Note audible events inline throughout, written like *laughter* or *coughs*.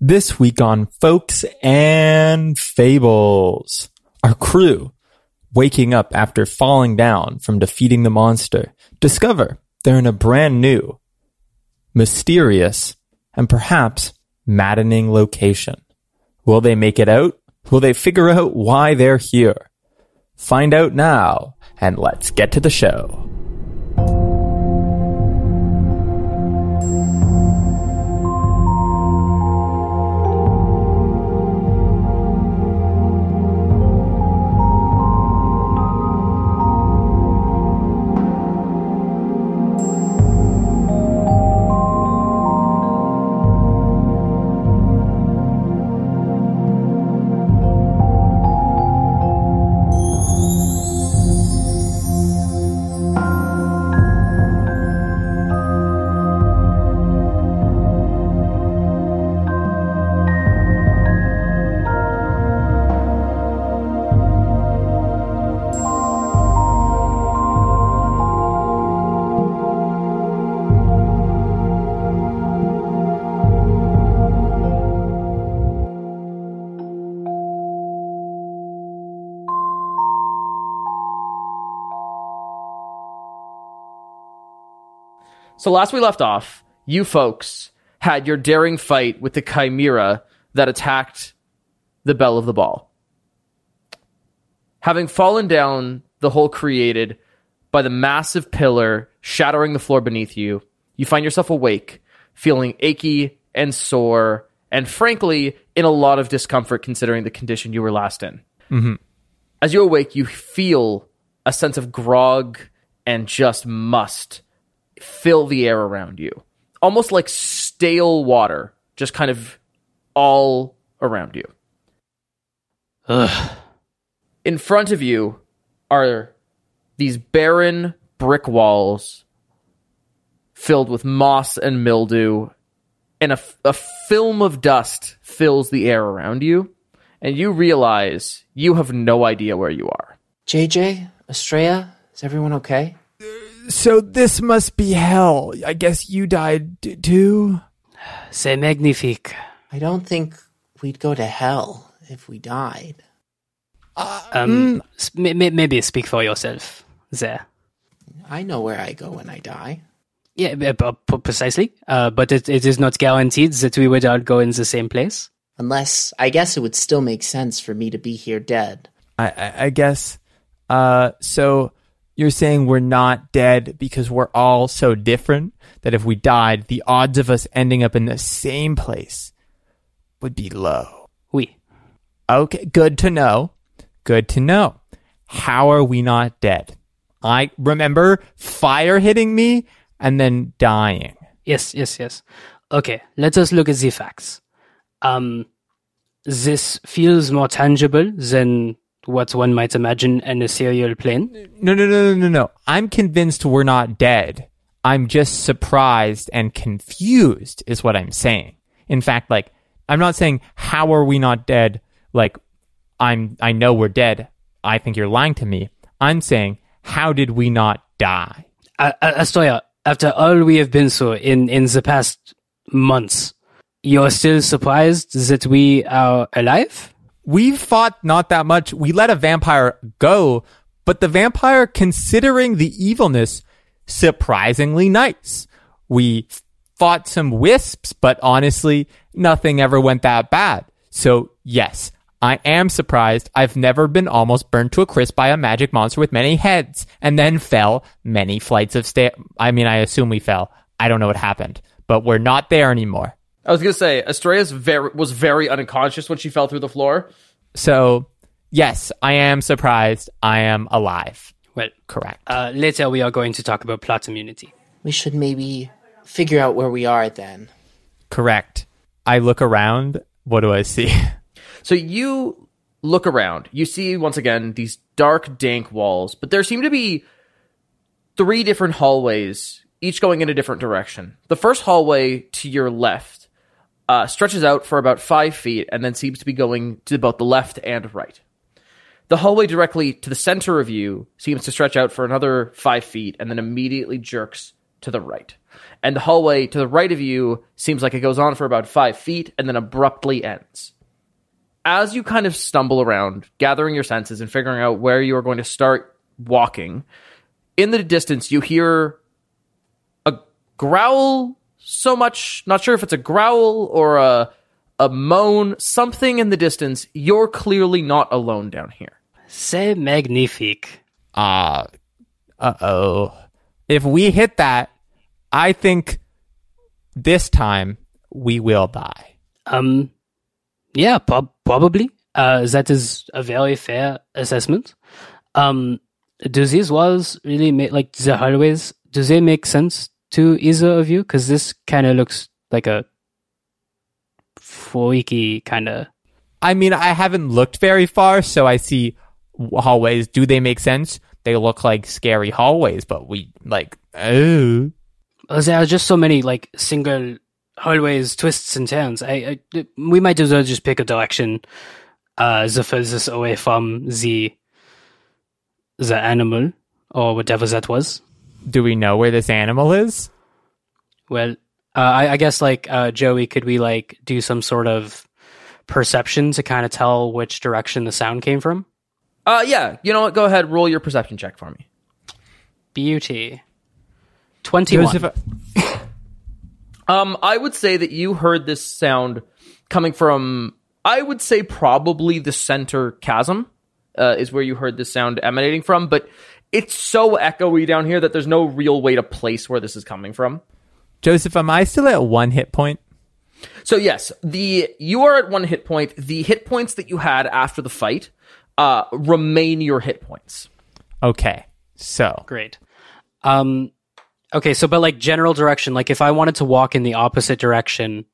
This week on Folks and Fables, our crew, waking up after falling down from defeating the monster, discover they're in a brand new, mysterious, and perhaps maddening location. Will they make it out? Will they figure out why they're here? Find out now, and let's get to the show. So last we left off, you folks had your daring fight with the chimera that attacked the belle of the ball. Having fallen down the hole created by the massive pillar shattering the floor beneath you, you find yourself awake, feeling achy and sore, and frankly, in a lot of discomfort considering the condition you were last in. Mm-hmm. As you awake, you feel a sense of grog and just must fill the air around you. Almost like stale water, just kind of all around you. Ugh. In front of you are these barren brick walls filled with moss and mildew, and a, f- a film of dust fills the air around you, and you realize you have no idea where you are. JJ, Estrella, is everyone okay? So this must be hell. I guess you died t- too? C'est magnifique. I don't think we'd go to hell if we died. Um, s- may- may- maybe speak for yourself there. I know where I go when I die. Yeah, b- b- p- precisely. Uh, but it, it is not guaranteed that we would all go in the same place. Unless, I guess it would still make sense for me to be here dead. I, I, I guess. Uh, so you're saying we're not dead because we're all so different that if we died, the odds of us ending up in the same place would be low. Oui. Okay, good to know. Good to know. How are we not dead? I remember fire hitting me and then dying. Yes, yes, yes. Okay, let us look at the facts. Um, this feels more tangible than what one might imagine an ethereal plane. No, no, no, no, no, no. I'm convinced we're not dead. I'm just surprised and confused, is what I'm saying. In fact, like, I'm not saying how are we not dead. Like, I'm, I know we're dead. I think you're lying to me. I'm saying, how did we not die? Uh, Astoria, after all we have been through in, in the past months, you're still surprised that we are alive? We've fought not that much. We let a vampire go, but the vampire, considering the evilness, surprisingly nice. We fought some wisps, but honestly, nothing ever went that bad. So yes, I am surprised. I've never been almost burned to a crisp by a magic monster with many heads and then fell many flights of stairs. I mean, I assume we fell. I don't know what happened, but we're not there anymore. I was gonna say Estrella's very was very unconscious when she fell through the floor. So yes, I am surprised. I am alive. Well, Correct. uh, later we are going to talk about plot immunity. We should maybe figure out where we are then. Correct. I look around. What do I see? *laughs* So you look around. You see once again these dark, dank walls, but there seem to be three different hallways, each going in a different direction. The first hallway to your left uh, stretches out for about five feet and then seems to be going to both the left and right. The hallway directly to the center of you seems to stretch out for another five feet and then immediately jerks to the right. And the hallway to the right of you seems like it goes on for about five feet and then abruptly ends. As you kind of stumble around, gathering your senses and figuring out where you are going to start walking, in the distance you hear a growl so much not sure if it's a growl or a a moan something in the distance you're clearly not alone down here C'est magnifique. Uh, uh oh. If we hit that, I think this time we will die. Um, yeah, prob- probably. Uh, that is a very fair assessment. Um, do these walls really make like the hallways? Do they make sense to either of you? Because this kind of looks like a freaky kind of. I mean, I haven't looked very far, so I see hallways. Do they make sense? They look like scary hallways, but we like, oh. There are just so many like single hallways, twists and turns. I, I we might as well just pick a direction, uh, the furthest away from the the animal or whatever that was. Do we know where this animal is? Well, uh, I, I guess like uh, Joey, could we like do some sort of perception to kind of tell which direction the sound came from? uh yeah you know what go ahead roll your perception check for me Beauty. Twenty-one. Joseph, *laughs* um i would say that you heard this sound coming from i would say probably the center chasm uh, is where you heard this sound emanating from but it's so echoey down here that there's no real way to place where this is coming from Joseph, am I still at one hit point? So yes, the you are at one hit point. The hit points that you had after the fight uh, remain your hit points. Okay, so Great. Um, okay, so but like general direction, like if I wanted to walk in the opposite direction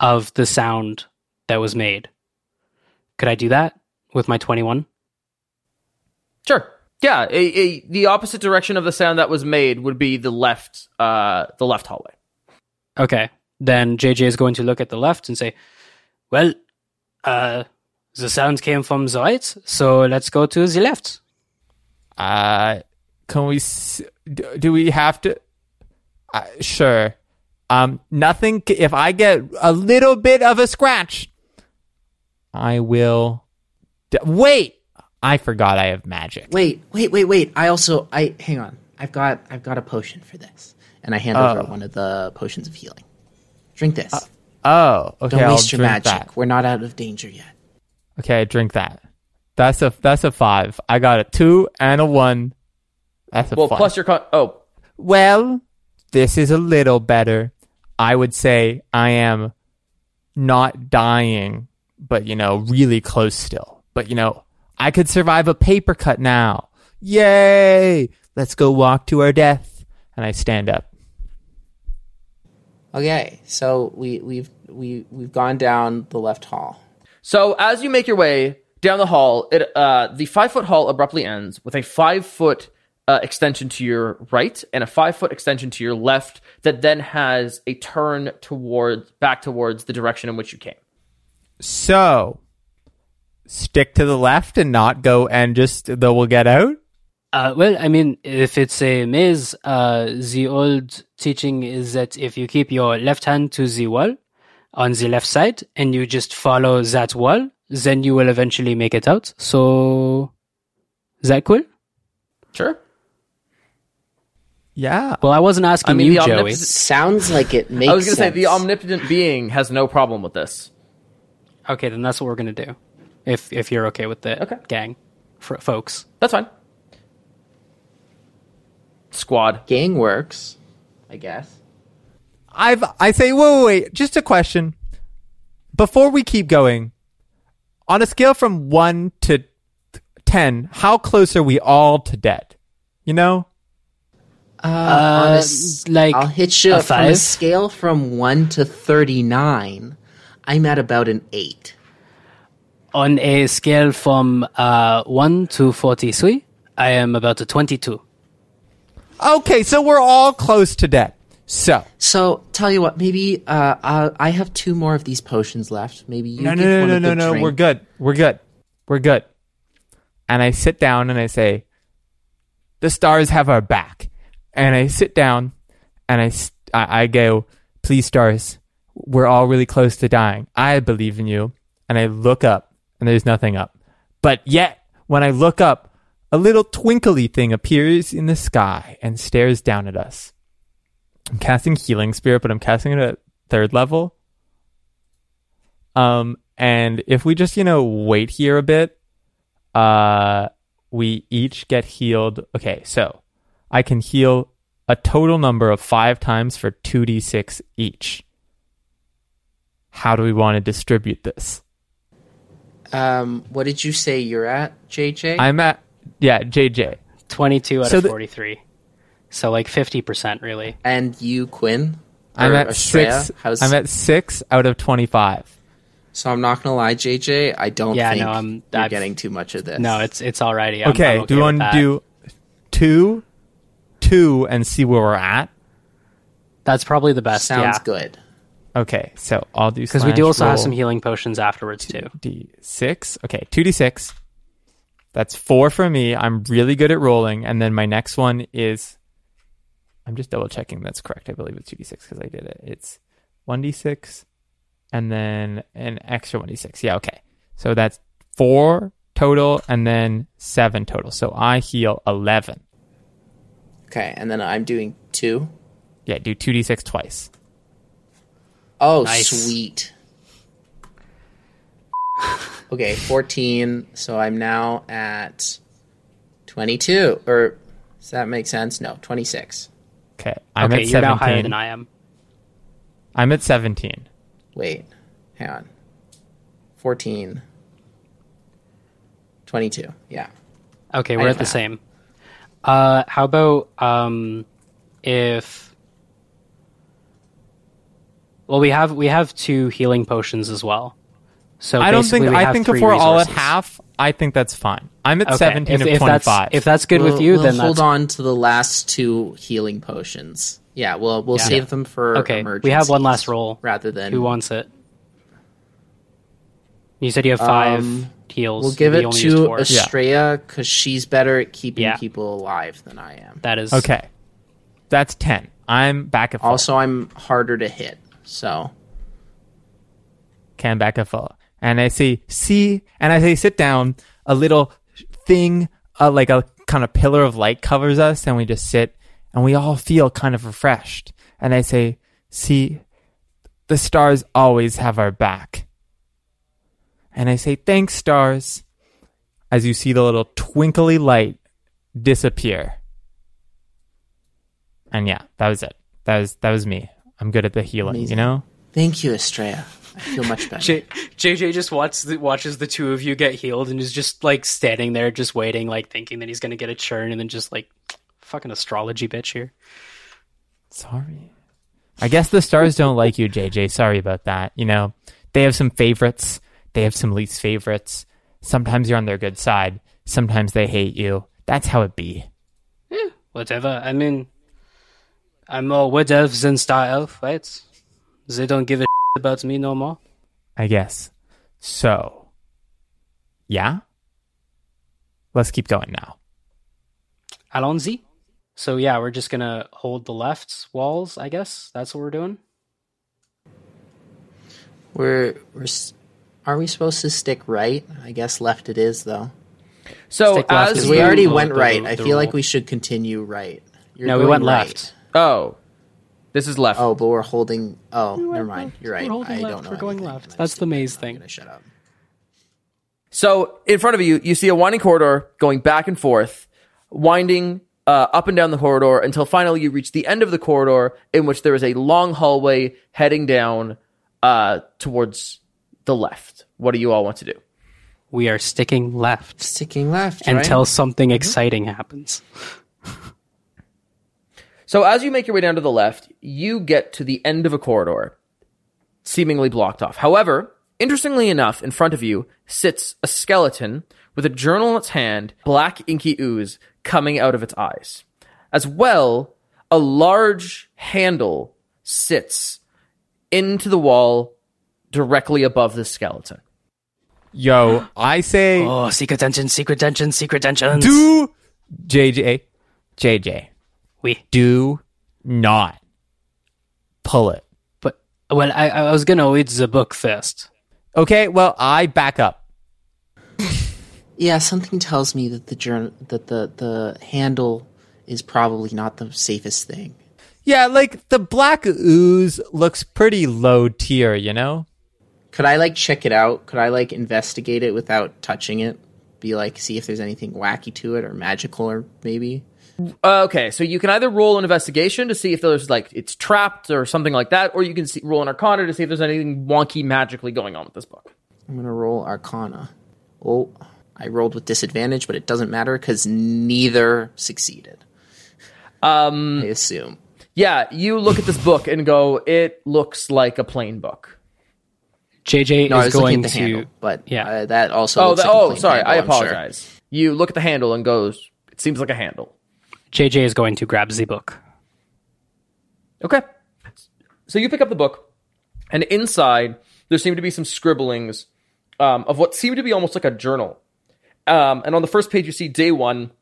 of the sound that was made, could I do that with my twenty-one? Sure. Yeah, a, a, the opposite direction of the sound that was made would be the left, uh, the left hallway. Okay, then JJ is going to look at the left and say, "Well, uh, the sound came from the right, so let's go to the left." uh, can we? s- Do, do we have to? Uh, sure. Um, nothing. c- If I get a little bit of a scratch, I will. D- wait, I forgot I have magic. Wait, wait, wait, wait. I also I hang on. I've got I've got a potion for this. And I hand over oh. one of the potions of healing. Drink this. Uh, oh, okay. Don't I'll waste your drink magic. that. We're not out of danger yet. Okay, drink that. That's a that's a five. I got a two and a one. That's a Well, five. plus your con- oh, Well, this is a little better. I would say I am not dying, but you know, really close still. But you know, I could survive a paper cut now. Yay! Let's go walk to our death. And I stand up. Okay, so we we've we we've gone down the left hall. So as you make your way down the hall, it uh, the five foot hall abruptly ends with a five foot uh, extension to your right and a five foot extension to your left that then has a turn towards back towards the direction in which you came. So, stick to the left and not go and just, though we'll get out? Uh, well, I mean, if it's a maze, uh, the old teaching is that if you keep your left hand to the wall on the left side and you just follow that wall, then you will eventually make it out. So, is that cool? Sure. Yeah. Well, I wasn't asking I mean, you, the Joey. Sounds like it makes I was going to say the omnipotent being has no problem with this. Okay, then that's what we're gonna do. If if you're okay with it, Okay. gang, f- folks. That's fine. Squad. gang works, I guess. I've I say wait, wait, wait, just a question. Before we keep going, on a scale from one to ten, how close are we all to debt? You know, Uh, on a Uh, s- like I'll hit you a up from a scale from one to thirty-nine. I'm at about an eight. On a scale from uh, one to forty-three, I am about a twenty-two. okay, so we're all close to dead. So So tell you what, maybe uh, I have two more of these potions left. Maybe you no, give no, no, one no, a no, good no, drink. we're good, we're good, we're good. And I sit down and I say, the stars have our back. And I sit down and I I go, please, stars, we're all really close to dying. I believe in you. And I look up, and there's nothing up. But yet, when I look up, a little twinkly thing appears in the sky and stares down at us. I'm casting Healing Spirit, but I'm casting it at third level. Um, and if we just, you know, wait here a bit, uh, we each get healed. Okay, so I can heal a total number of five times for 2d6 each. How do we want to distribute this? Um, what did you say you're at, JJ? I'm at, yeah, JJ. 22 out So of the- 43. So like 50% really. and you, Quinn? I'm at Estrella? six. How's- I'm at six out of 25. So I'm not gonna lie, JJ. I don't Yeah, think no, I'm- you're I've- getting too much of this. No, it's it's alrighty. I'm, okay, I'm okay do you want to do two, two, and see where we're at? That's probably the best. sounds yeah. good. Okay, so I'll do Because we do slash also have some healing potions afterwards too. d6. Okay, 2d6. That's four for me. I'm really good at rolling. And then my next one is. I'm just double checking that's correct. I believe it's 2d6 because I did it. It's 1d6 and then an extra 1d6. Yeah, okay. So that's four total and then seven total. So I heal 11. Okay, and then I'm doing two. Yeah, do 2d6 twice. Oh, Nice. sweet. *laughs* okay, 14. So I'm now at 22. Or does that make sense? No, 26. Okay, I'm okay, at you're 17. now higher than I am. I'm at 17. Wait, hang on. 14. 22. Yeah. Okay, we're at the that. same. Uh, how about um, if well, we have we have two healing potions as well. So I don't think. we I think if we're all at half, I think that's fine. I'm at Okay, 17 if, of if 25. That's, if that's good we'll, with you, we'll then hold that's on to the last two healing potions. Yeah, we'll we'll Yeah. save them for okay. We have one last roll. rather than Who wants it? You said you have five Um, heals. We'll give it to four. Estrella because she's better at keeping Yeah. people alive than I am. That is Okay. That's 10. I'm back at full. Also, I'm harder to hit, so I'm back at full. And I say, see, and I sit down, a little thing, uh, like a kind of pillar of light covers us, and we just sit, and we all feel kind of refreshed. And I say, see, the stars always have our back. And I say, thanks, stars, as you see the little twinkly light disappear. And yeah, that was it. That was that was me. I'm good at the healing, you know? thank you, Estrella. I feel much better. J- JJ just watches the, watches the two of you get healed and is just like standing there, just waiting, like thinking that he's gonna get a churn, and then just like fucking astrology bitch here. Sorry. I guess the stars don't *laughs* like you, JJ. Sorry about that. You know, they have some favorites, they have some least favorites. Sometimes you're on their good side, sometimes they hate you. That's how it be. Yeah, Whatever. I mean, I'm more wood elf than star elf, right? They don't give a shit about me no more. I guess. So, yeah? Let's keep going now. Allons-y. So yeah, we're just gonna hold the left walls. I guess that's what we're doing. We're we're are we supposed to stick right? I guess left it is though. So as we already went right. the I feel like we should continue right. You're No, we going went right. Left. oh, this is left. Oh, but we're holding. Oh, never mind. You're right. We're holding I left. don't know. We're going anything, left. That's the maze I'm thing. gonna shut up. So in front of you, you see a winding corridor going back and forth, winding uh, up and down the corridor until finally you reach the end of the corridor, in which there is a long hallway heading down uh, towards the left. What do you all want to do? We are sticking left Sticking left until right? something exciting happens. *laughs* So as you make your way down to the left, you get to the end of a corridor, seemingly blocked off. However, interestingly enough, in front of you sits a skeleton with a journal in its hand, black inky ooze coming out of its eyes. As well, a large handle sits into the wall directly above the skeleton. Yo, I say Oh, secret dungeon, secret dungeon, secret dungeons. do JJ JJ we do not pull it. But well, I, I was gonna read the book first. Okay, well, I back up. *laughs* Yeah, something tells me that the journal that the the handle is probably not the safest thing. Yeah, like the black ooze looks pretty low tier, you know? Could I like check it out? Could I like investigate it without touching it? Be like, see if there's anything wacky to it or magical or maybe. Uh, okay, so you can either roll an investigation to see if there's like it's trapped or something like that, or you can see, roll an arcana to see if there's anything wonky magically going on with this book. I'm gonna roll Arcana. Oh, I rolled with disadvantage, but it doesn't matter because neither succeeded. Um, I assume. Yeah, you look at this book and go, it looks like a plain book. JJ No, I is was going at the to handle, but yeah. uh, that also. Oh, looks the, like a oh, plain sorry, handle, I I'm sure. apologize. You look at the handle and goes, it seems like a handle. JJ is going to grab the book. Okay. So you pick up the book, and inside there seem to be some scribblings um, of what seem to be almost like a journal. Um, and on the first page, you see day one.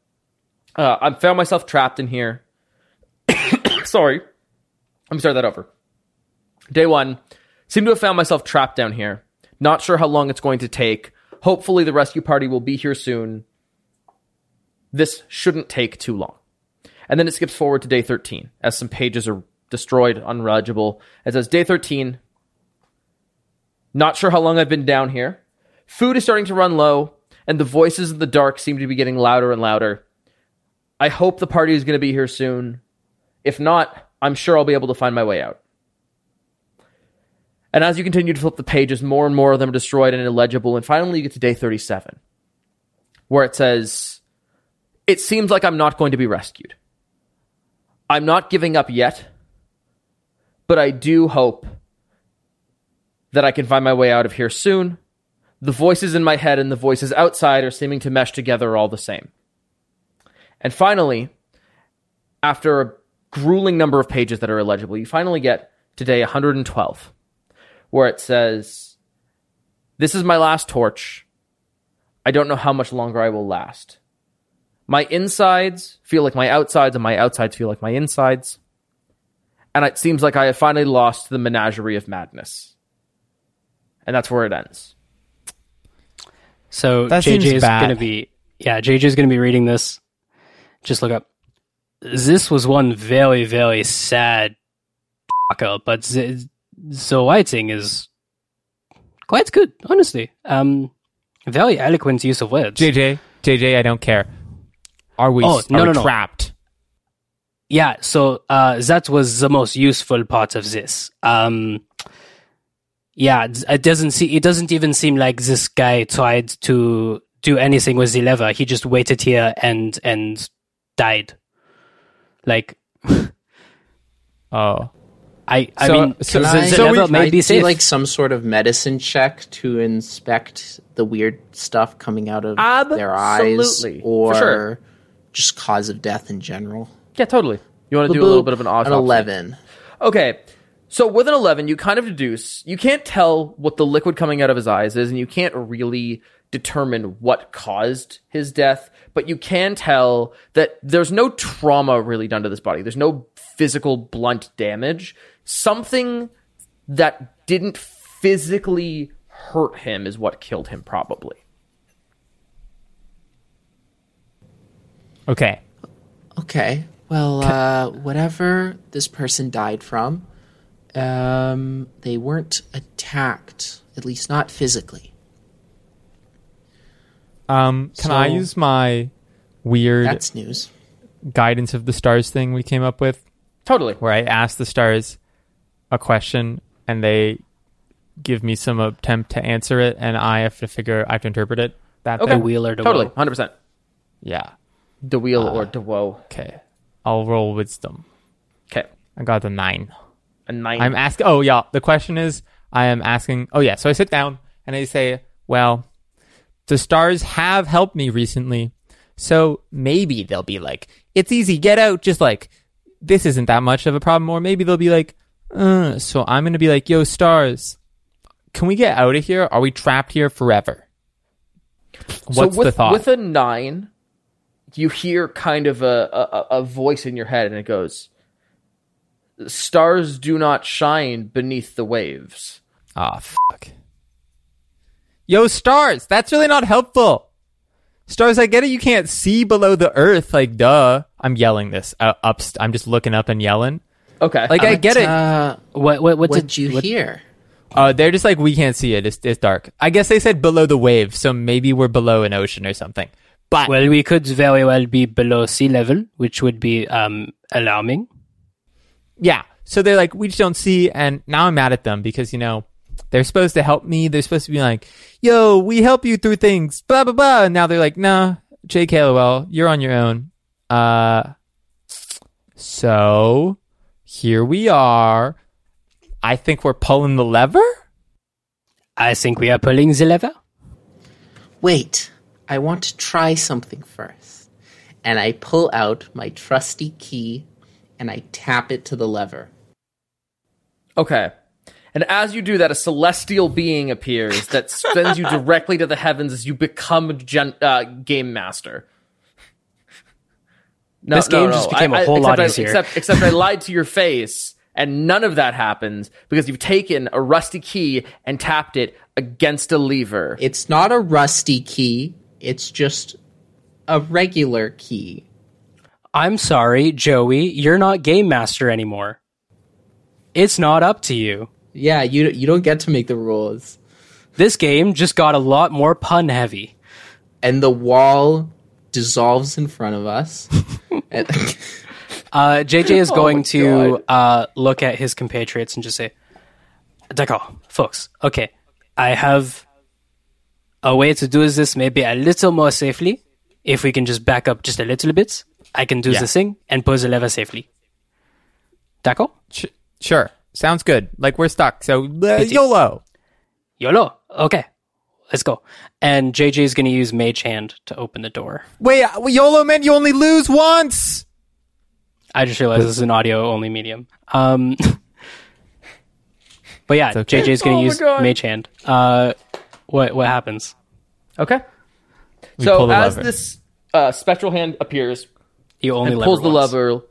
Uh, I found myself trapped in here. *coughs* Sorry. Let me start that over. Day one. Seem to have found myself trapped down here. Not sure how long it's going to take. Hopefully, the rescue party will be here soon. This shouldn't take too long. And then it skips forward to day 13 as some pages are destroyed, unreadable. It says, Day 13. Not sure how long I've been down here. Food is starting to run low, and the voices in the dark seem to be getting louder and louder. I hope the party is going to be here soon. If not, I'm sure I'll be able to find my way out. And as you continue to flip the pages, more and more of them are destroyed and illegible. And finally, you get to day 37, where it says, It seems like I'm not going to be rescued. I'm not giving up yet, but I do hope that I can find my way out of here soon. The voices in my head and the voices outside are seeming to mesh together all the same. And finally, after a grueling number of pages that are illegible, you finally get to day 112, where it says, This is my last torch. I don't know how much longer I will last. My insides feel like my outsides, and my outsides feel like my insides. And it seems like I have finally lost the menagerie of madness. And that's where it ends. So That JJ is going to be yeah, JJ is going to be reading this. Just look up. This was one very very sad fucker, but the, the writing is quite good, honestly. Um, very eloquent use of words. JJ, JJ, I don't care. Are we, Oh, no, are we no, no. trapped? Yeah, so uh, that was the most useful part of this. Um, yeah, it doesn't see. It doesn't even seem like this guy tried to do anything with the lever. He just waited here and and died. Like *laughs* Oh. I, I So- mean, so- the, the so we- lever Can I be safe. like some sort of medicine check to inspect the weird stuff coming out of their eyes, Absolutely. For or sure. Just cause of death in general? Yeah, totally. You want to do a little bit of an autopsy? An eleven. Okay. So with an 11, you kind of deduce, you can't tell what the liquid coming out of his eyes is, and you can't really determine what caused his death, but you can tell that there's no trauma really done to this body. There's no physical blunt damage. Something that didn't physically hurt him is what killed him, probably. Okay. Okay. Well, uh, whatever this person died from, um, they weren't attacked, at least not physically. Um, can I use my weird That's news. guidance of the stars thing we came up with, Totally. where I ask the stars a question and they give me some attempt to answer it, and I have to figure, I have to interpret it. That Okay. the thing? wheel or Totally. 100%. Yeah. The wheel or the woe. Okay. I'll roll wisdom. Okay. I got a nine. A nine. I'm asking. Oh yeah. The question is, I am asking. Oh yeah. So I sit down and I say, well, the stars have helped me recently, so maybe they'll be like, it's easy, get out. Just like this isn't that much of a problem, or maybe they'll be like, uh. So I'm gonna be like, yo, stars, can we get out of here? Are we trapped here forever? What's so with, the thought? With a nine, you hear kind of a, a, a voice in your head, and it goes, stars do not shine beneath the waves. Ah, fuck. Yo, stars, that's really not helpful. Stars, I get it. You can't see below the earth. Like, duh. I'm yelling this uh, up. I'm just looking up and yelling. Okay. Like, I get it. Uh, What what what, what did did you what- hear? Uh, they're just like, we can't see it. It's, it's dark. I guess they said below the waves, so maybe we're below an ocean or something. But Well, we could very well be below sea level, which would be um, alarming. yeah. So they're like, we just don't see. And now I'm mad at them because, you know, they're supposed to help me. They're supposed to be like, yo, we help you through things, blah, blah, blah. And now they're like, nah, Jake Hallowell, you're on your own. Uh, so here we are. I think we're pulling the lever. I think we are pulling the lever. Wait, I want to try something first. And I pull out my trusty key and I tap it to the lever. Okay. And as you do that, a celestial being appears that sends you *laughs* directly to the heavens as you become a gen- uh, game master. No, *laughs* This game just became a whole except lot I, easier. Except, except I *laughs* lied to your face, and none of that happens because you've taken a rusty key and tapped it against a lever. It's not a rusty key, it's just a regular key. I'm sorry, Joey, you're not game master anymore. It's not up to you. Yeah, you you don't get to make the rules. This game just got a lot more pun heavy. And the wall dissolves in front of us. *laughs* Uh, JJ is *laughs* Oh going my to uh, look at his compatriots and just say, D'accord, folks, okay, I have a way to do this maybe a little more safely. If we can just back up just a little bit, I can do Yeah. this thing and pull the lever safely. D'accord? Sure. Sounds good. Like we're stuck. So uh, YOLO. YOLO. Okay, let's go. And JJ is going to use Mage Hand to open the door. Wait, uh, YOLO meant you only lose once. I just realized this is an audio only medium. Um, *laughs* but yeah, okay. JJ is going to Oh use Mage Hand. Uh, what what happens? Okay. We so pull the as lever. this uh, spectral hand appears he only and pulls the once. lever,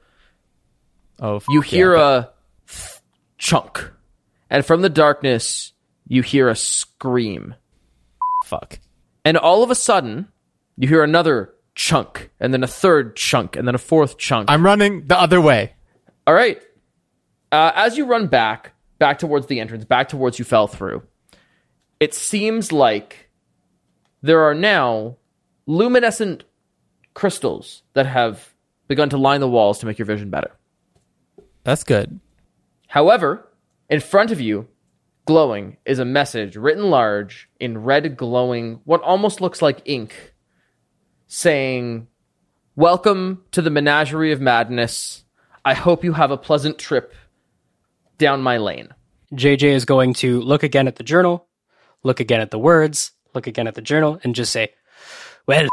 Oh, f- you yeah, hear okay. a th- chunk, and from the darkness you hear a scream. fuck. And all of a sudden, you hear another chunk, and then a third chunk, and then a fourth chunk. I'm running the other way. All right. Uh, as you run back, back towards the entrance, back towards you fell through, it seems like there are now luminescent crystals that have begun to line the walls to make your vision better. That's good. However, in front of you, glowing, is a message written large in red glowing, what almost looks like ink, saying, Welcome to the Menagerie of Madness. I hope you have a pleasant trip down my lane. JJ is going to look again at the journal, look again at the words, look again at the journal, and just say, "Well,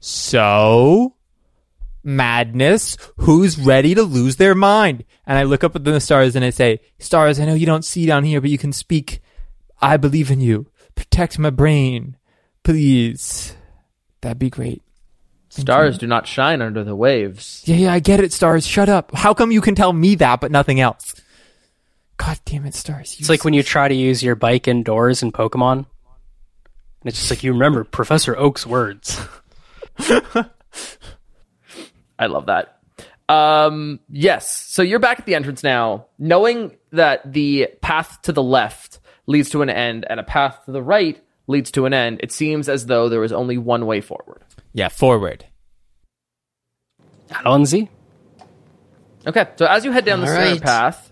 So, madness. Who's ready to lose their mind? And I look up at the stars and I say, Stars, I know you don't see down here, but you can speak. I believe in you. Protect my brain. Please. That'd be great. Stars do not shine under the waves. Yeah, yeah, I get it, stars. Shut up. How come you can tell me that, but nothing else? God damn it, stars. it's like when you try to use your bike indoors in Pokemon." And it's just like you remember Professor Oak's words. *laughs* I love that. Um, yes. So you're back at the entrance now, knowing that the path to the left leads to an end and a path to the right leads to an end. It seems as though there is only one way forward. Yeah, forward. Allons-y, Okay. So as you head down the All center path,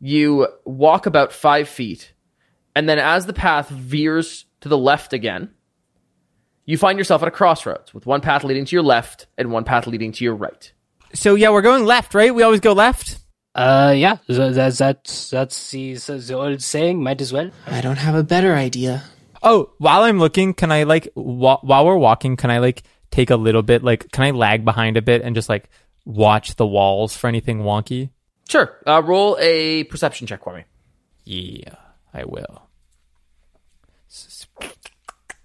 you walk about five feet, and then as the path veers to the left again, you find yourself at a crossroads with one path leading to your left and one path leading to your right. So, yeah, we're going left, right? We always go left? uh, yeah, th- that's that's that's the, the old saying. Might as well. I don't have a better idea. Oh, while I'm looking, can I, like, wa- while we're walking, can I, like, take a little bit, like, can I lag behind a bit and just, like, watch the walls for anything wonky? Sure. Uh, roll a perception check for me. Yeah, I will.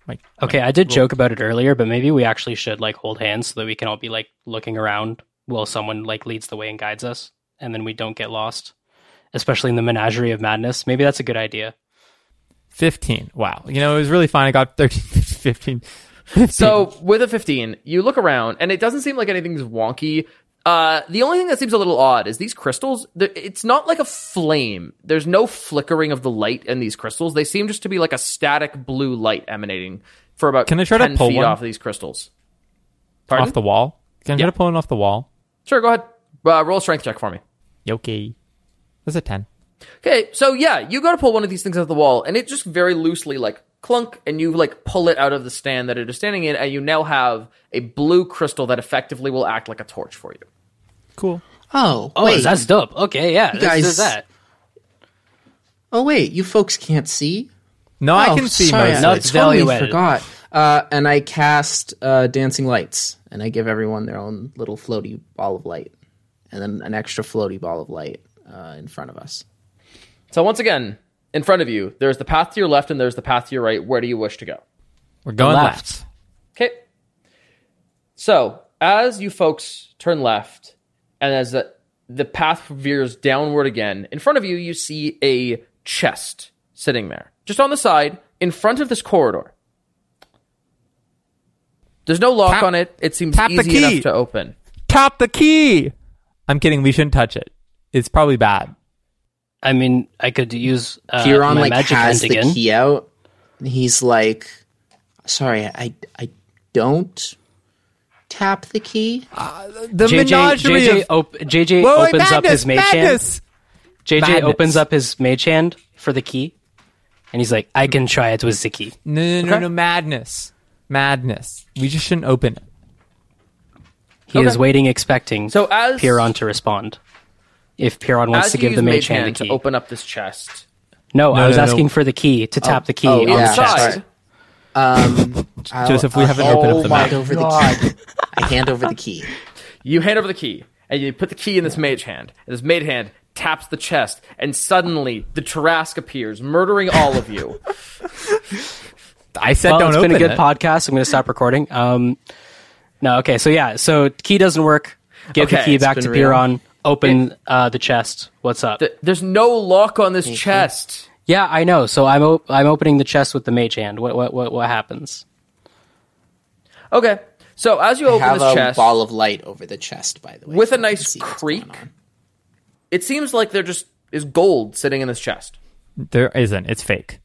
My, Okay, I did joke about it earlier, but maybe we actually should like hold hands so that we can all be like looking around while someone like leads the way and guides us, and then we don't get lost, especially in the menagerie of madness. Maybe that's a good idea. 15. Wow. You know, it was really fine. I got 13, *laughs* 15. 15. So with a 15, you look around and it doesn't seem like anything's wonky. Uh, the only thing that seems a little odd is these crystals. It's not like a flame. There's no flickering of the light in these crystals. They seem just to be like a static blue light emanating for about Can I try to pull feet one? off of these crystals. Pardon? off the wall. Can I Yeah. try to pull it off the wall? Sure, go ahead. Uh, roll a strength check for me. Okay. That's a 10. Okay, so yeah, you go to pull one of these things off the wall, and it just very loosely like clunk, and you like pull it out of the stand that it is standing in, and you now have a blue crystal that effectively will act like a torch for you. Cool. Oh, Oh, wait. that's dope. Okay, yeah, let's do guys- that. Oh, wait. You folks can't see? No, I Oh, can see sorry, most No, of it's it. totally forgot. Uh, and I cast uh, dancing lights, and I give everyone their own little floaty ball of light, and then an extra floaty ball of light uh, in front of us. So once again, in front of you, there's the path to your left and there's the path to your right. Where do you wish to go? We're going Left. left. Okay. So as you folks turn left, and as the, the path veers downward again, in front of you, you see a chest sitting there, just on the side, in front of this corridor. There's no lock Tap- on it. It seems tap the easy key. enough to open. Tap the key. I'm kidding. We shouldn't touch it. It's probably bad. I mean, I could use uh, Huron my like magic has hand the again. key out. He's like, "Sorry, I I don't tap the key." Uh, the JJ, menagerie JJ, of... op- JJ Whoa, wait, opens up his mage hand. JJ Madness. opens up his mage hand for the key, and he's like, "I can try it with the key." No, no, no, Okay. no, madness. Madness. We just shouldn't open it. He Okay. is waiting, expecting So as Piron to respond. If Piron wants to give use the mage mage hand the hand key. to open up this chest, no, No, I was no, no. asking for the key to tap oh. the key oh, on yeah. the chest. outside, Um, I'll- *laughs* Joseph, we I'll haven't opened up the map. over the key. I hand over the key. you hand over the key, and you put the key in this mage hand. And this mage hand taps the chest, and suddenly the Tarrasque appears, murdering all of you. *laughs* I said Well, don't it's open been a good it. podcast. I'm going to stop recording. Um, no, okay, so yeah, so key doesn't work. Give the key back to real. Piron. Open uh, the chest. What's up? Th- There's no lock on this chest. Yeah, I know. So I'm op- I'm opening the chest with the mage hand. What what what what happens? Okay, so as you I open have this a chest, ball of light over the chest, by the way, With a so you nice creak. it seems like there just is gold sitting in this chest. There isn't. It's fake.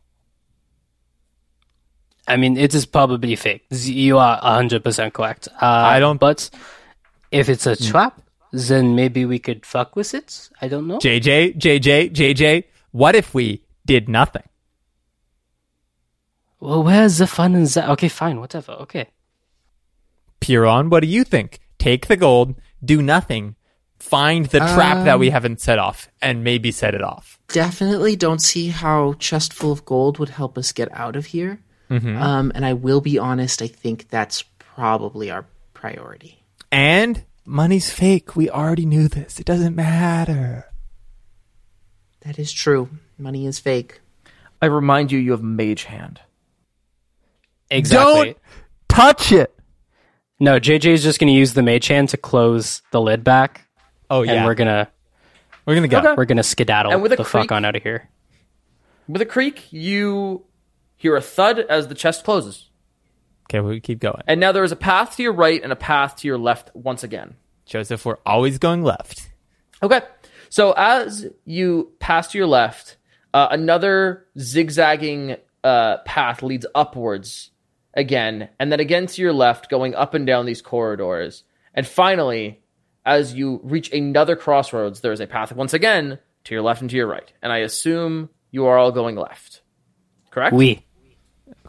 I mean, it is probably fake. You are 100% correct. Uh, I don't- But if it's a trap, then maybe we could fuck with it. I don't know. JJ, JJ, JJ. What if we did nothing? well, where's the fun in that? Okay, fine, whatever. Okay. Piron, what do you think? Take the gold, do nothing, find the trap that Um, we haven't set off, and maybe set it off. Definitely don't see how chest full of gold would help us get out of here. Mm-hmm. Um, and I will be honest, I think that's probably our priority. And money's fake. We already knew this. It doesn't matter. That is true. Money is fake. I remind you, you have mage hand. Exactly. Don't touch it. No, JJ is just going to use the mage hand to close the lid back, Oh and yeah, we're gonna we're gonna go. Okay. we're gonna skedaddle And with the creak- fuck on out of here. With a creak, you hear a thud as the chest closes. Okay, we keep going. And now there is a path to your right and a path to your left once again. Joseph, we're always going left. Okay. So as you pass to your left, uh, another zigzagging uh, path leads upwards again, and then again to your left, going up and down these corridors. And finally, as you reach another crossroads, there is a path once again to your left and to your right. And I assume you are all going left. Correct? We,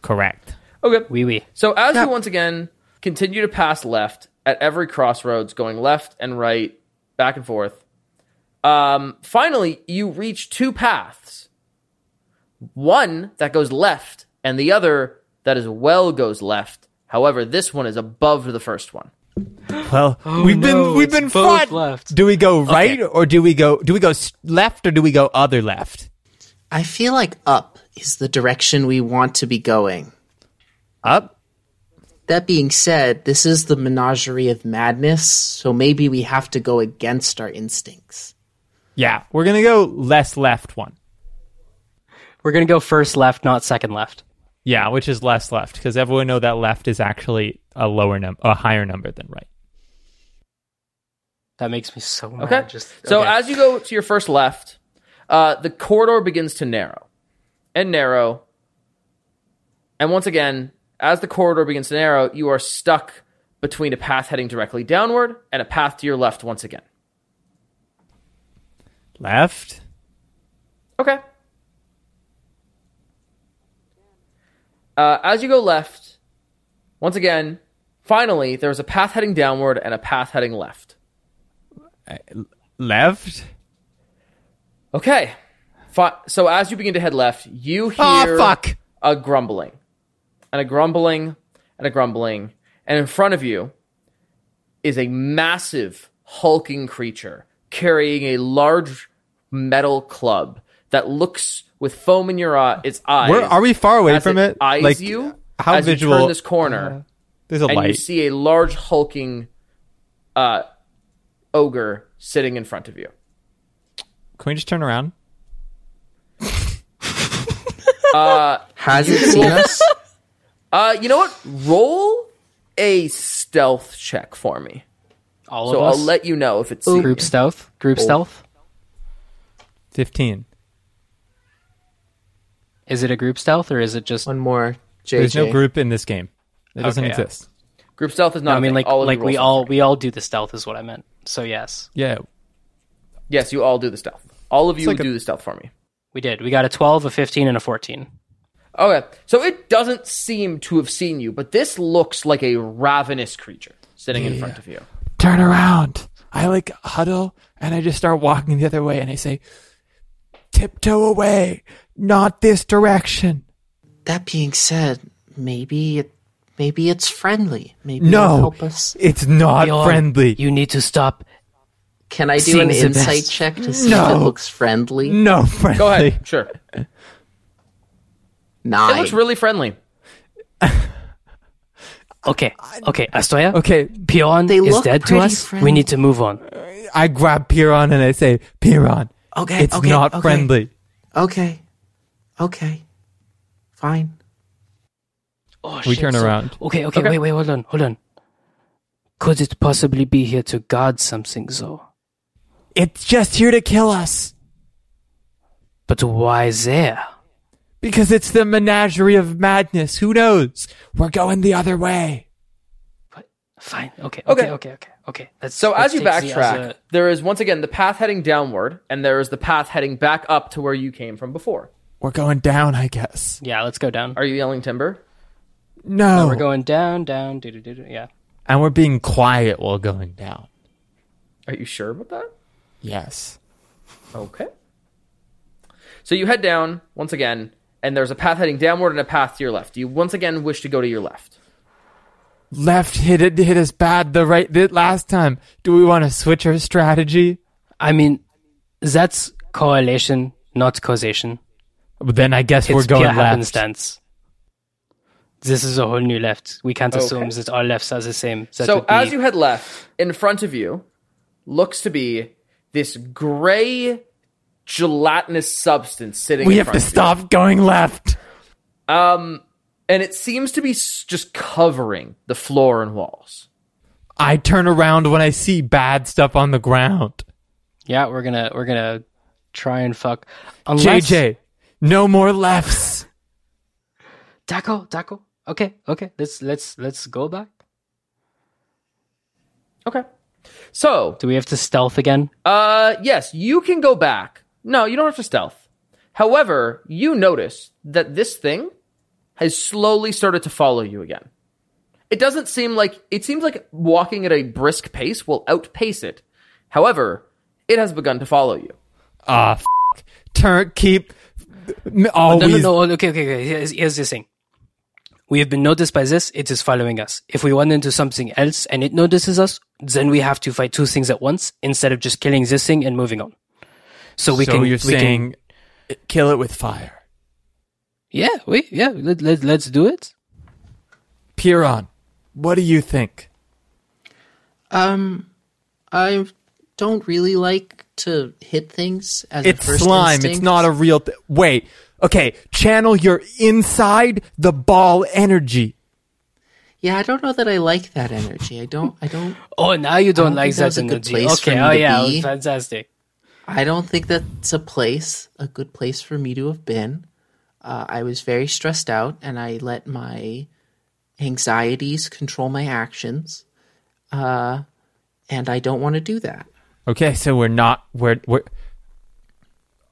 Correct. Okay. we, we. So as you once again continue to pass left at every crossroads, going left and right, back and forth, um, finally you reach two paths. One that goes left, and the other that as well goes left. However, this one is above the first one. Well, oh, we've been we've been both fought. left. Do we go right Okay. or do we go do we go left or do we go other left? I feel like up is the direction we want to be going. Up. That being said, this is the menagerie of madness, so maybe we have to go against our instincts. Yeah, we're gonna go less left one. We're gonna go first left, not second left. Yeah, which is less left because everyone know that left is actually a lower number, a higher number than right. That makes me so mad. Okay. Just so okay. as you go to your first left, uh, the corridor begins to narrow and narrow. And once again, as the corridor begins to narrow, you are stuck between a path heading directly downward and a path to your left once again. Left. Okay. Uh, as you go left, once again, finally, there's a path heading downward and a path heading left. Left. Okay. Fi- so as you begin to head left, you hear Oh fuck! a grumbling, and a grumbling, and a grumbling, and in front of you is a massive hulking creature carrying a large metal club that looks with foam in your eye, its eyes. Where are we far away as from it it? Eyes like you how as visual? you turn this corner, There's a and you light. see a large hulking uh, ogre sitting in front of you. Can we just turn around? *laughs* Has it seen us? *laughs* Uh, you know what? Roll a stealth check for me. all So of I'll let you know if it's seen group stealth. Group stealth. Fifteen. Is it a group stealth or is it just? One more. JJ. There's no group in this game. It doesn't Okay, yeah. exist. Group stealth is not. I mean, like, all like we all we all do the stealth is what I meant. So yes, Yeah. Yes, you all do the stealth. All of you like a- do the stealth for me. we did. We got a twelve, a fifteen, and a fourteen. Okay, so it doesn't seem to have seen you, but this looks like a ravenous creature sitting in front of you. Turn around. I like huddle and I just start walking the other way and I say, tiptoe away, not this direction. That being said, maybe it, maybe it's friendly. Maybe it'll No, help us. it's not Bjorn, friendly. You need to stop. Can I do Seeing an the insight best. check to see if No. it looks friendly? no friendly. Go ahead, sure. Nine. It Nine. looks really friendly. *laughs* Okay, okay, Astoya. Okay, Piron They is look dead to us. friendly. We need to move on. I grab Piron and I say, Piron, Okay, it's okay, not okay. friendly. Okay. Okay. Fine. Oh, We shit, turn so- around. Okay, okay, Okay. wait, wait, hold on, hold on. Could it possibly be here to guard something, though? It's just here to kill us. But why there? Because it's the menagerie of madness. Who knows? We're going the other way. Fine. Okay. Okay. Okay. Okay. Okay. Okay. Let's, So let's as you take the backtrack, other- there is once again the path heading downward, and there is the path heading back up to where you came from before. We're going down, I guess. yeah, let's go down. Are you yelling timber? No. Oh, we're going down, down, do do do. Yeah. and we're being quiet while going down. Are you sure about that? Yes. Okay. So you head down once again, and there's a path heading downward and a path to your left. Do you once again wish to go to your left? Left hit it hit us bad the right did last time. Do we want to switch our strategy? I mean, that's correlation, not causation. Then I guess It's we're going pure left. happenstance. This is a whole new left. We can't assume Okay. that all lefts are the same. That so would be- as you head left, in front of you looks to be this gray gelatinous substance sitting. We in have to stop going left. Um, and it seems to be just covering the floor and walls. I turn around when I see bad stuff on the ground. yeah, we're gonna we're gonna try and fuck. Unless, JJ, no more lefts. Taco, taco. Okay, okay. Let's let's let's go back. Okay. So, Do we have to stealth again? uh, yes, you can go back. No, you don't have to stealth. However, you notice that this thing has slowly started to follow you again. It doesn't seem like it seems like walking at a brisk pace will outpace it. However, it has begun to follow you. Ah, f- turn keep m- No, no, no. Okay, okay, okay. Here's, here's the thing. We have been noticed by this. It is following us. If we run into something else and it notices us, then we have to fight two things at once instead of just killing this thing and moving on. So we so can. you're we can- kill it with fire. yeah, we, yeah. Let, let, let's do it. Piron, what do you think? Um, I don't really like to hit things as It's a first slime. instinct. It's not a real. Th- Wait. Okay. Channel your inside the ball energy. Yeah, I don't know that I like that energy. I don't. I don't. *laughs* Oh, now you don't, don't like that that was a good energy. place for Okay, me oh to yeah, be. fantastic. I don't think that's a place, a good place for me to have been. Uh, I was very stressed out, and I let my anxieties control my actions. Uh, and I don't want to do that. Okay. So we're not. We're we're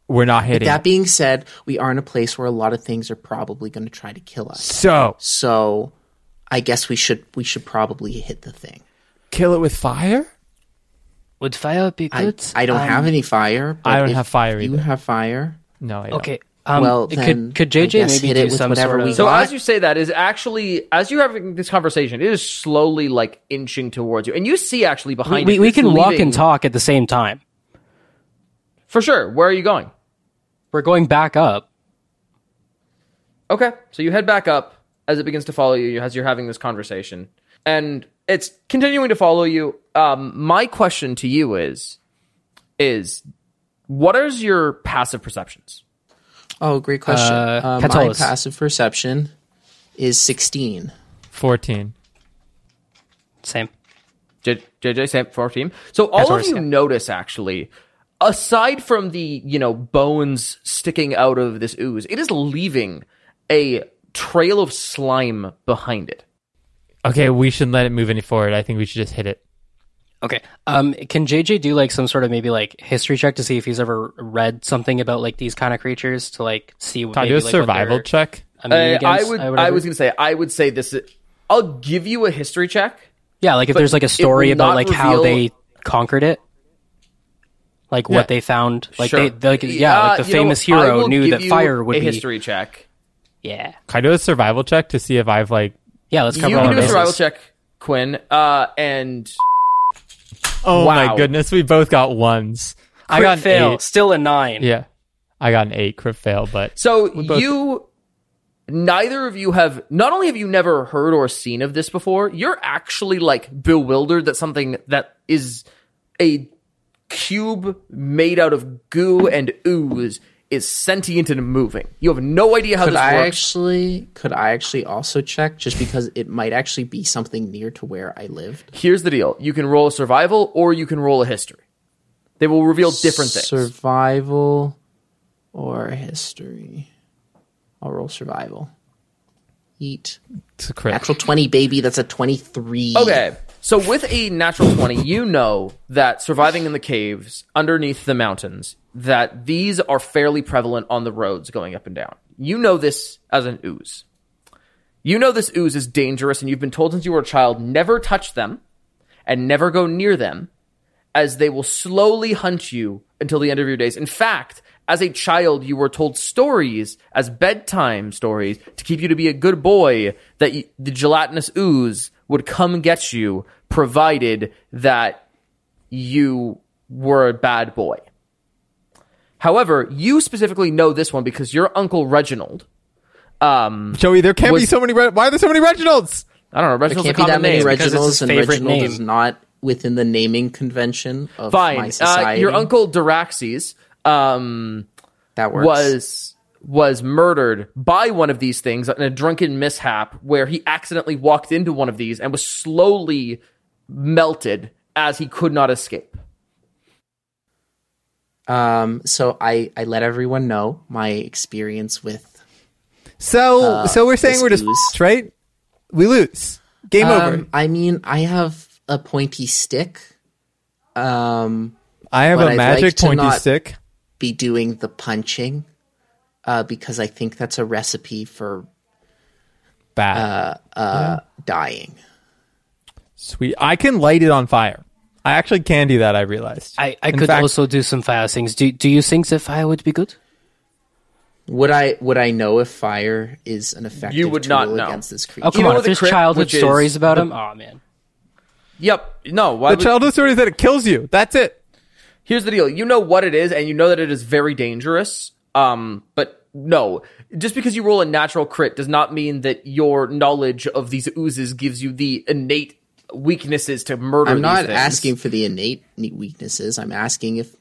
we're not hitting. That being said, we are in a place where a lot of things are probably going to try to kill us. so So, I guess we should we should probably hit the thing. kill it with fire. Would fire be I, good? I don't Um, have any fire. But I don't if have fire You either. have fire. No. I don't. Okay. Um, Well, could then could I JJ guess maybe hit it do with some whatever sort we of? So got. as you say that is actually as you're having this conversation, it is slowly like inching towards you, and you see actually behind we, it, we it's can walk and talk at the same time. for sure. Where are you going? We're going back up. Okay, so you head back up as it begins to follow you as you're having this conversation, and it's continuing to follow you. Um, my question to you is, is what is your passive perceptions? Oh, great question. Uh, Uh, my passive perception is sixteen. Fourteen. Same. J- JJ same for our team. So all of you yeah. notice actually, aside from the you know bones sticking out of this ooze, it is leaving a trail of slime behind it. Okay. We shouldn't let it move any forward. I think we should just hit it. Okay. Um, can JJ do like some sort of maybe like history check to see if he's ever read something about like these kind of creatures to like see what Can I maybe, do a like, survival they're check? Uh, I would. I was going to say. I would say this. is- I'll give you a history check. yeah, like if there's like a story about not like how they conquered it, like Yeah. what they found, like Sure. they like yeah, like Uh, the you know, famous hero knew that fire would be a be history check. yeah Can I do a survival check to see if I've like? yeah. Let's You cover all can our do a survival check, Quinn, uh, and Oh Wow. my goodness, we both got ones. I got an fail, eight. still a nine. Yeah, I got an eight crit fail, but So both- you, neither of you have. Not only have you never heard or seen of this before, you're actually like bewildered that something that is a cube made out of goo and ooze is sentient and moving. You have no idea how Could this I works. actually? Could I actually also check just because it might actually be something near to where I lived? Here's the deal: you can roll a survival or you can roll a history. They will reveal different things. Survival or history? I'll roll survival. Eat it's a crit. natural twenty, baby. That's a twenty-three. Okay. So with a natural 20, you know that surviving in the caves underneath the mountains, that these are fairly prevalent on the roads going up and down. You know this as an ooze. You know this ooze is dangerous and you've been told since you were a child never touch them and never go near them as they will slowly hunt you until the end of your days. In fact, as a child, you were told stories as bedtime stories to keep you to be a good boy that you, the gelatinous ooze would come get you provided that you were a bad boy. However, you specifically know this one because your uncle Reginald, um, Joey, there can't be so many. Re- Why are there so many Reginalds? I don't know, There Reginald's a can't be common that many name. Reg- because it's Reginalds, and favorite Reginald name. is not within the naming convention of my Fine. Uh, society. your uncle Daraxes, um, that works. was was murdered by one of these things in a drunken mishap where he accidentally walked into one of these and was slowly melted as he could not escape. Um, so I I let everyone know my experience with. So, so we're saying we're just ooze. right. We lose. Game over. Um, I mean, I have a pointy stick. Um, I have a I'd magic like pointy stick. be doing the punching, uh, because I think that's a recipe for Bad. uh dying. Sweet. I can light it on fire. I actually can do that. I realized. I, I In could fact- also do some fire things. Do do you think that fire would be good? Would I would I know if fire is an effective You would tool not know. against this creature? Oh come Even on! with If the there's crit, childhood which is stories about him, oh man. Yep. No. Why The would- childhood story is that it kills you. That's it. Here's the deal. You know what it is, and you know that it is very dangerous. Um, but no, just because you roll a natural crit does not mean that your knowledge of these oozes gives you the innate weaknesses to murder. I'm not things. asking for the innate weaknesses. I'm asking if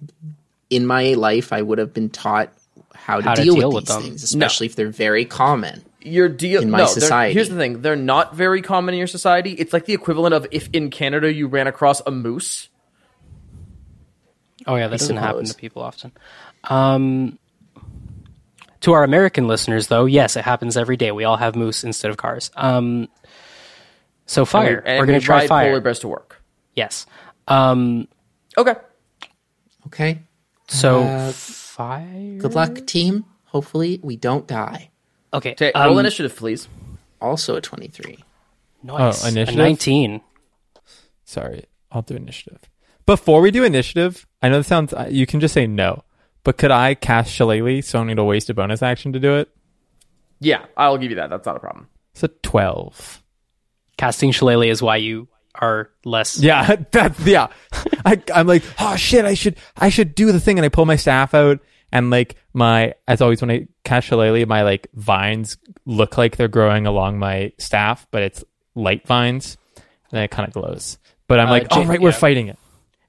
in my life I would have been taught how to, How to deal, deal with with these them. things, especially if they're very common. your deal in my no, society. Here's the thing: they're not very common in your society. It's like the equivalent of if in Canada you ran across a moose. Oh yeah, that doesn't happen to people often. Um, to our American listeners, though, yes, it happens every day. We all have moose instead of cars. Um, so fire. And We're going to try ride fire. polar bears to work. Yes. Um, Okay. Okay. so Uh, fire. Good luck, team. Hopefully we don't die. Okay. Ta- um, roll initiative, please. Also a 23. Nice. Oh, A initiative? Nineteen. Sorry, I'll do initiative. Before we do initiative, I know this sounds. uh, You can just say no, but could I cast Shillelagh so I don't need to waste a bonus action to do it? Yeah, I'll give you that. That's not a problem. It's a twelve. Casting Shillelagh is why you are less. Yeah, *laughs* that's yeah. I, I'm like, oh shit, I should I should do the thing, and I pull my staff out, and like my as always when I cast Shillelagh, my like vines look like they're growing along my staff, but it's light vines, and it kind of glows. But I'm Uh, like, oh Jake- right, we're fighting it.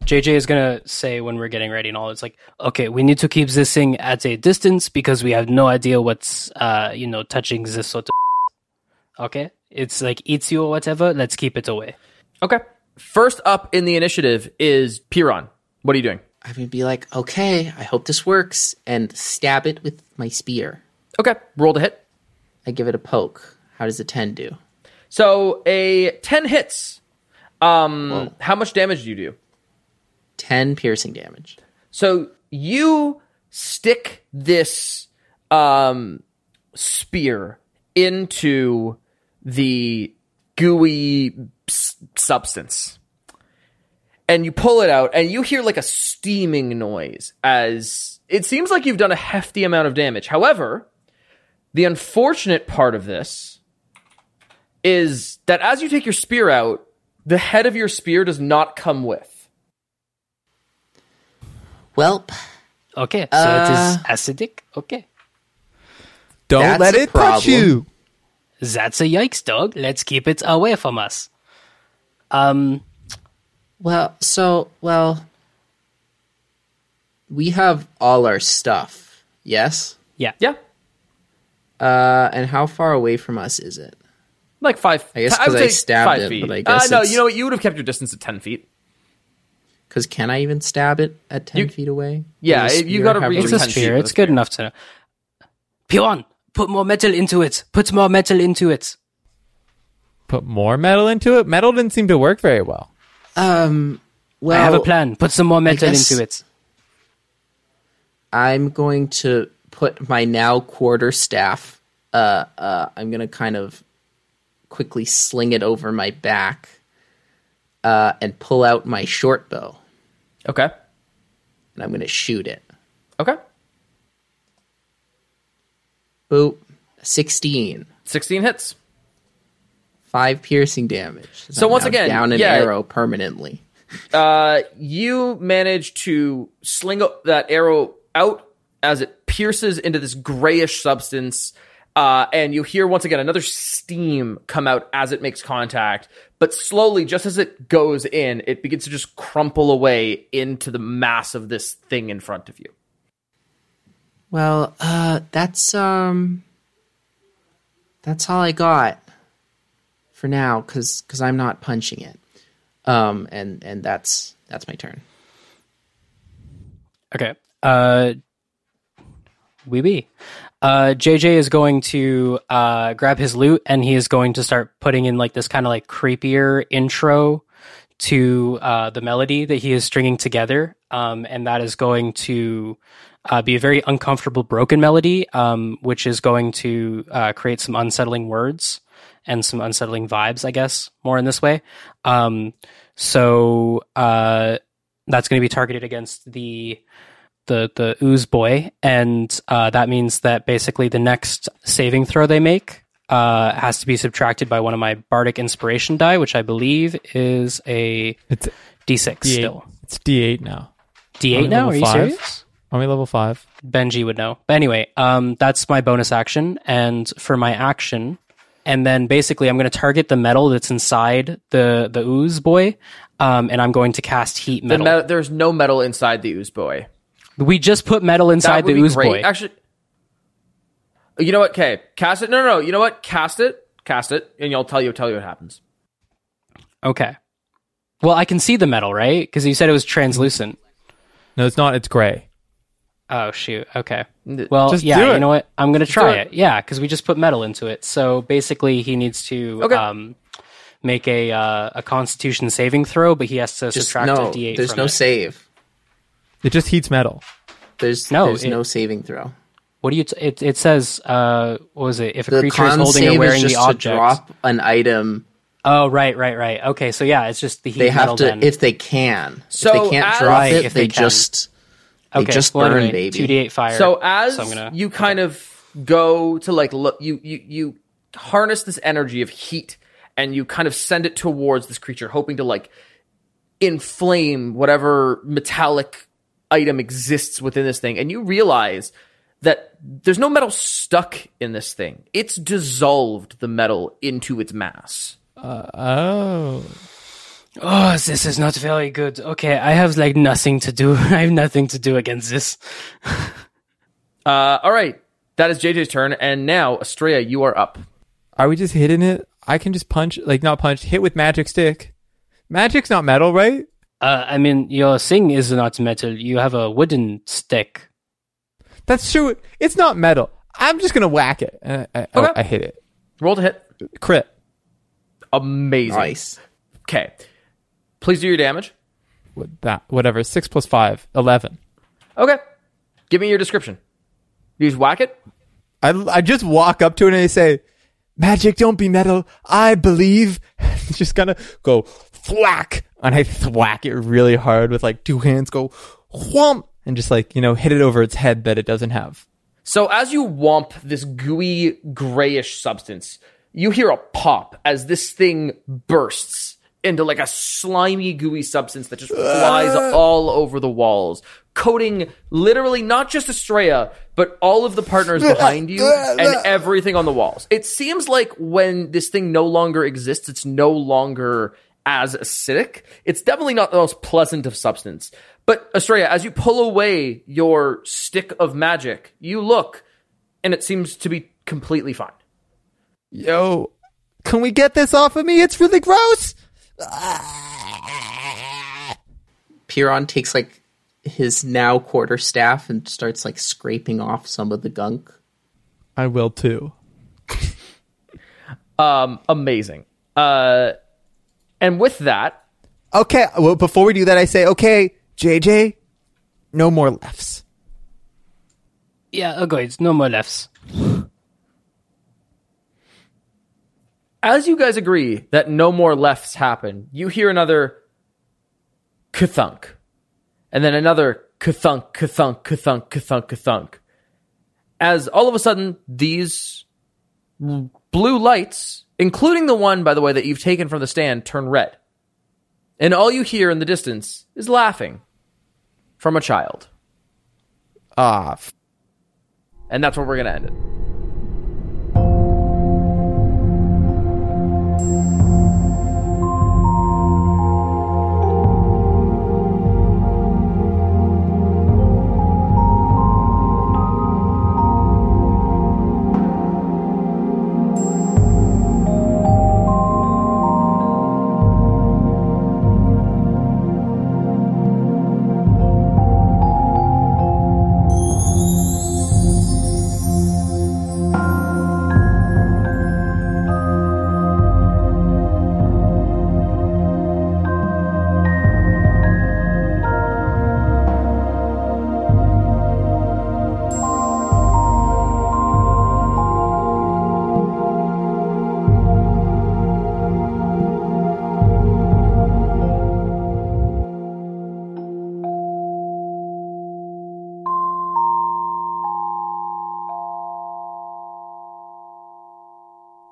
JJ is gonna say when we're getting ready and all, it's like, okay, we need to keep this thing at a distance because we have no idea what's, uh, you know, touching this sort of. Okay, it's like eats you or whatever. Let's keep it away. Okay. First up in the initiative is Piron. What are you doing? I would be like, okay, I hope this works, and stab it with my spear. Okay. Roll to hit. I give it a poke. How does a 10 do? So a ten hits. Um, how much damage do you do? 10 piercing damage. So you stick this um, spear into the gooey s- substance. And you pull it out, and you hear like a steaming noise as it seems like you've done a hefty amount of damage. However, the unfortunate part of this is that as you take your spear out, the head of your spear does not come with. Welp, Okay, so it is uh, acidic. Okay, Don't That's let a it touch you. That's a yikes, dog. Let's keep it away from us. Um, well, so, well, we have all our stuff, yes? yeah, Yeah, Uh, and how far away from us is it? Like five. I guess would 'cause I say stabbed five it, feet. but I guess uh, no. You know what? You would have kept your distance at ten feet. Because can I even stab it at 10 You- feet away? Yeah, Does a it- you gotta have reach it's a 10 feet It's good enough to know. Piron, put more metal into it. Put more metal into it. Put more metal into it. Metal didn't seem to work very well. Um, well, I have a plan. Put some more metal into it. I'm going to put my now quarter staff. Uh, uh, I'm going to kind of quickly sling it over my back uh, and pull out my short bow, Okay. and I'm going to shoot it. Okay. Boop. 16. Sixteen hits. Five piercing damage. So I'm once again, down an yeah. arrow permanently. Uh, you manage to sling that arrow out as it pierces into this grayish substance. Uh, and you hear once again another steam come out as it makes contact, but slowly, just as it goes in, it begins to just crumple away into the mass of this thing in front of you. Well, uh, that's um, that's all I got for now, because because I'm not punching it. Um, and and that's that's my turn. Okay. Uh, we be. Uh, JJ is going to uh, grab his loot and he is going to start putting in like this kind of like creepier intro to uh, the melody that he is stringing together. Um, and that is going to uh, be a very uncomfortable broken melody, um, which is going to uh, create some unsettling words and some unsettling vibes, I guess, more in this way. Um, so uh, that's going to be targeted against the the the ooze boy, and uh, that means that basically the next saving throw they make uh, has to be subtracted by one of my bardic inspiration die, which I believe is a It's d6 D8. still. It's D8 now. D8 Only now? Are you five? serious? Are we level five? Benji would know. But anyway, um, that's my bonus action, and for my action, and then basically I'm going to target the metal that's inside the the ooze boy, um, and I'm going to cast heat The metal. me- there's no metal inside the ooze boy. we just put metal That inside would the be ooze great. boy. Actually, you know what? Okay, cast it. No, no, no. You know what? Cast it. Cast it, and I'll tell you. Tell you what happens. Okay. Well, I can see the metal, right? Because you said it was translucent. No, it's not. It's gray. Oh shoot. Okay. Well, Just yeah. You know what? I'm gonna try it. it. Yeah, because we just put metal into it. So basically, he needs to Okay. um, make a uh, a Constitution saving throw, but he has to Just subtract no. a D8. There's from no it. save. It just heats metal. There's No, There's it- no saving throw. What do you? T- it it says. Uh, what was it? If a The creature is con holding save or is wearing just the to object. drop an item. Oh, right, right, right. Okay, so yeah, it's just the heat They have metal to then. if they can. So if they can't as- drop Right, it, if they, they can. just they okay, just well, burn, anyway, baby. Two D eight fire. So as so I'm gonna. you kind of go to like look, you you you harness this energy of heat, and you kind of send it towards this creature, hoping to like inflame whatever metallic item exists within this thing, and you realize that there's no metal stuck in this thing. It's dissolved the metal into its mass. Uh, oh. Oh, this is not very good. Okay, I have like nothing to do. *laughs* I have nothing to do against this. *laughs* Uh, all right, that is JJ's turn, and now Estrella, you are up. Are we just hitting it? I can just punch, like not punch, hit with magic stick. Magic's not metal, right? Uh, I mean, your thing is not metal. You have a wooden stick. That's true. It's not metal. I'm just gonna whack it. I, I, Okay. I hit it. Roll to hit. Crit. Amazing. Nice. Okay. Please do your damage. What- That whatever. Six plus five. Eleven. Okay. Give me your description. You just whack it? I, I just walk up to it and I say, "Magic, don't be metal. I believe." *laughs* just gonna go thwack, and I *laughs* thwack it really hard with like two hands. Go whomp, and just like you know hit it over its head that it doesn't have. So as you womp this gooey grayish substance, you hear a pop as this thing bursts into like a slimy gooey substance that just uh. flies all over the walls, coating literally not just Estrella, but all of the partners *laughs* behind you *laughs* and everything on the walls. It seems like when this thing no longer exists, it's no longer as acidic. It's definitely not the most pleasant of substance. But Estrella, as you pull away your stick of magic, you look and it seems to be completely fine. Yo, can we get this off of me? It's really gross. Piron takes like his now quarter staff and starts like scraping off some of the gunk. I will too. *laughs* Um, amazing. Uh, and with that, Okay, well, before we do that, I say, okay, JJ, no more lefts. Yeah, okay, it's no more lefts. As you guys agree that no more lefts happen, you hear another kathunk, and then another kathunk, kathunk, kathunk, kathunk, kathunk. As all of a sudden, these blue lights, including the one, by the way, that you've taken from the stand, turn red. And all you hear in the distance is laughing from a child. Ah, f- And that's where we're going to end it.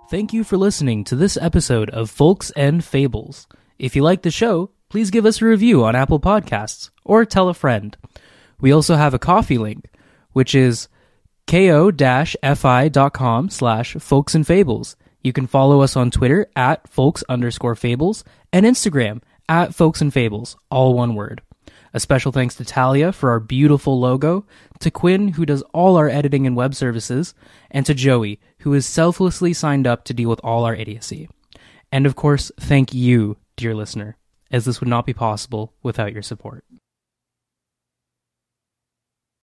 Thank you for listening to this episode of Folks and Fables. If you like the show, please give us a review on Apple Podcasts or tell a friend. We also have a Ko-fi link, which is ko-fi.com slash folks and fables. You can follow us on Twitter at folks underscore fables and Instagram at folks and fables, all one word. A special thanks to Talia for our beautiful logo, to Quinn, who does all our editing and web services, and to Joey, who is selflessly signed up to deal with all our idiocy. And of course, thank you, dear listener, as this would not be possible without your support.